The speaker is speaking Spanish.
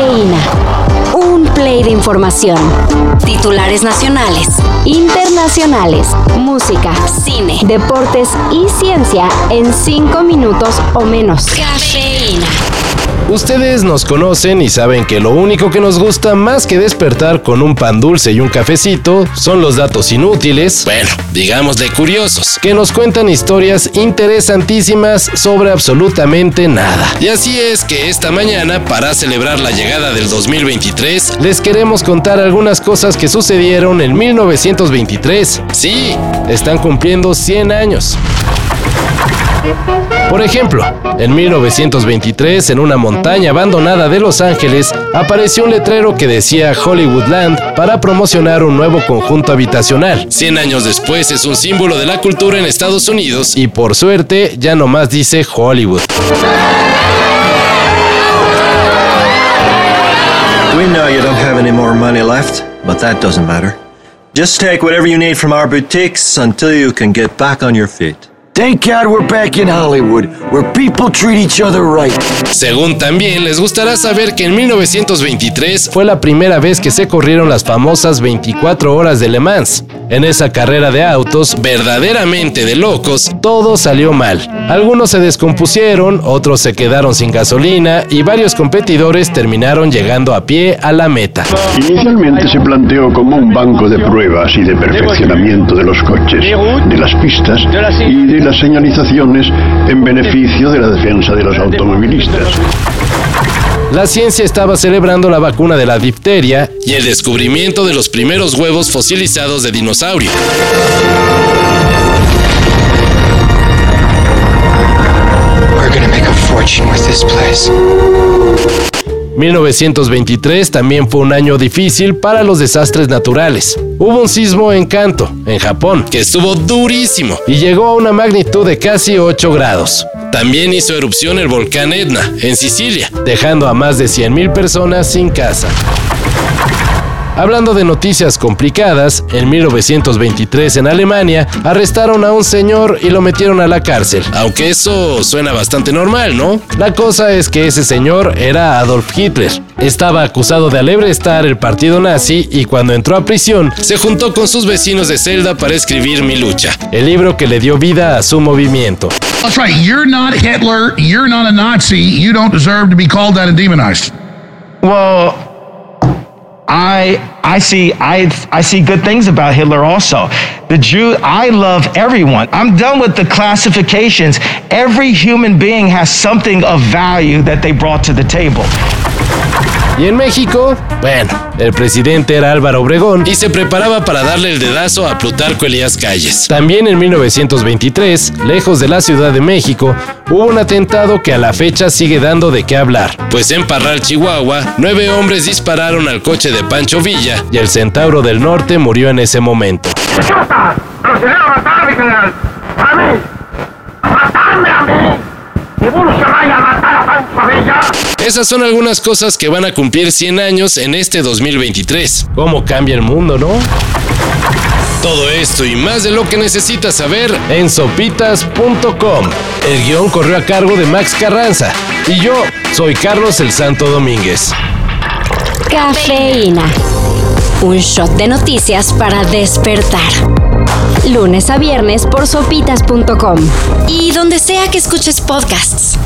Cafeína. Un play de información. Titulares nacionales, internacionales, música, cine, deportes y ciencia en cinco minutos o menos. Cafeína. Ustedes nos conocen y saben que lo único que nos gusta más que despertar con un pan dulce y un cafecito son los datos inútiles, bueno, digamos de curiosos, que nos cuentan historias interesantísimas sobre absolutamente nada. Y así es que esta mañana, para celebrar la llegada del 2023, les queremos contar algunas cosas que sucedieron en 1923. Sí, están cumpliendo 100 años. Por ejemplo, en 1923, en una montaña abandonada de Los Ángeles, apareció un letrero que decía Hollywoodland para promocionar un nuevo conjunto habitacional. 100 años después es un símbolo de la cultura en Estados Unidos y por suerte ya no más dice Hollywood. We know you don't have any more money left, but that doesn't matter. Just take whatever you need from our boutiques until you can get back on your feet. Thank God we're back in Hollywood, where people treat each other right. Según también les gustará saber que en 1923 fue la primera vez que se corrieron las famosas 24 horas de Le Mans. En esa carrera de autos verdaderamente de locos, todo salió mal. Algunos se descompusieron, otros se quedaron sin gasolina y varios competidores terminaron llegando a pie a la meta. Inicialmente se planteó como un banco de pruebas y de perfeccionamiento de los coches, de las pistas y de las señalizaciones en beneficio de la defensa de los automovilistas. La ciencia estaba celebrando la vacuna de la difteria y el descubrimiento de los primeros huevos fosilizados de dinosaurio. We're gonna make a fortune with this place. 1923 también fue un año difícil para los desastres naturales. Hubo un sismo en Kanto, en Japón, que estuvo durísimo y llegó a una magnitud de casi 8 grados. También hizo erupción el volcán Etna, en Sicilia, dejando a más de 100.000 personas sin casa. Hablando de noticias complicadas, en 1923 en Alemania arrestaron a un señor y lo metieron a la cárcel. Aunque eso suena bastante normal, ¿no? La cosa es que ese señor era Adolf Hitler. Estaba acusado de alebrestar el partido nazi y cuando entró a prisión se juntó con sus vecinos de celda para escribir Mi lucha, el libro que le dio vida a su movimiento. That's right. You're not Hitler. You're not a Nazi. You don't deserve to be called that and demonized. Well, I I see I I see good things about Hitler also. The Jew I love everyone. I'm done with the classifications. Every human being has something of value that they brought to the table. Y en México, bueno, el presidente era Álvaro Obregón. Y se preparaba para darle el dedazo a Plutarco Elías Calles. También en 1923, lejos de la Ciudad de México, hubo un atentado que a la fecha sigue dando de qué hablar. Pues en Parral, Chihuahua, nueve hombres dispararon al coche de Pancho Villa. Y el Centauro del Norte murió en ese momento. Esas son algunas cosas que van a cumplir 100 años en este 2023. ¿Cómo cambia el mundo, no? Todo esto y más de lo que necesitas saber en sopitas.com. El guion corrió a cargo de Max Carranza y yo soy Carlos el Santo Domínguez. Cafeína. Un shot de noticias para despertar. Lunes a viernes por sopitas.com. Y donde sea que escuches podcasts.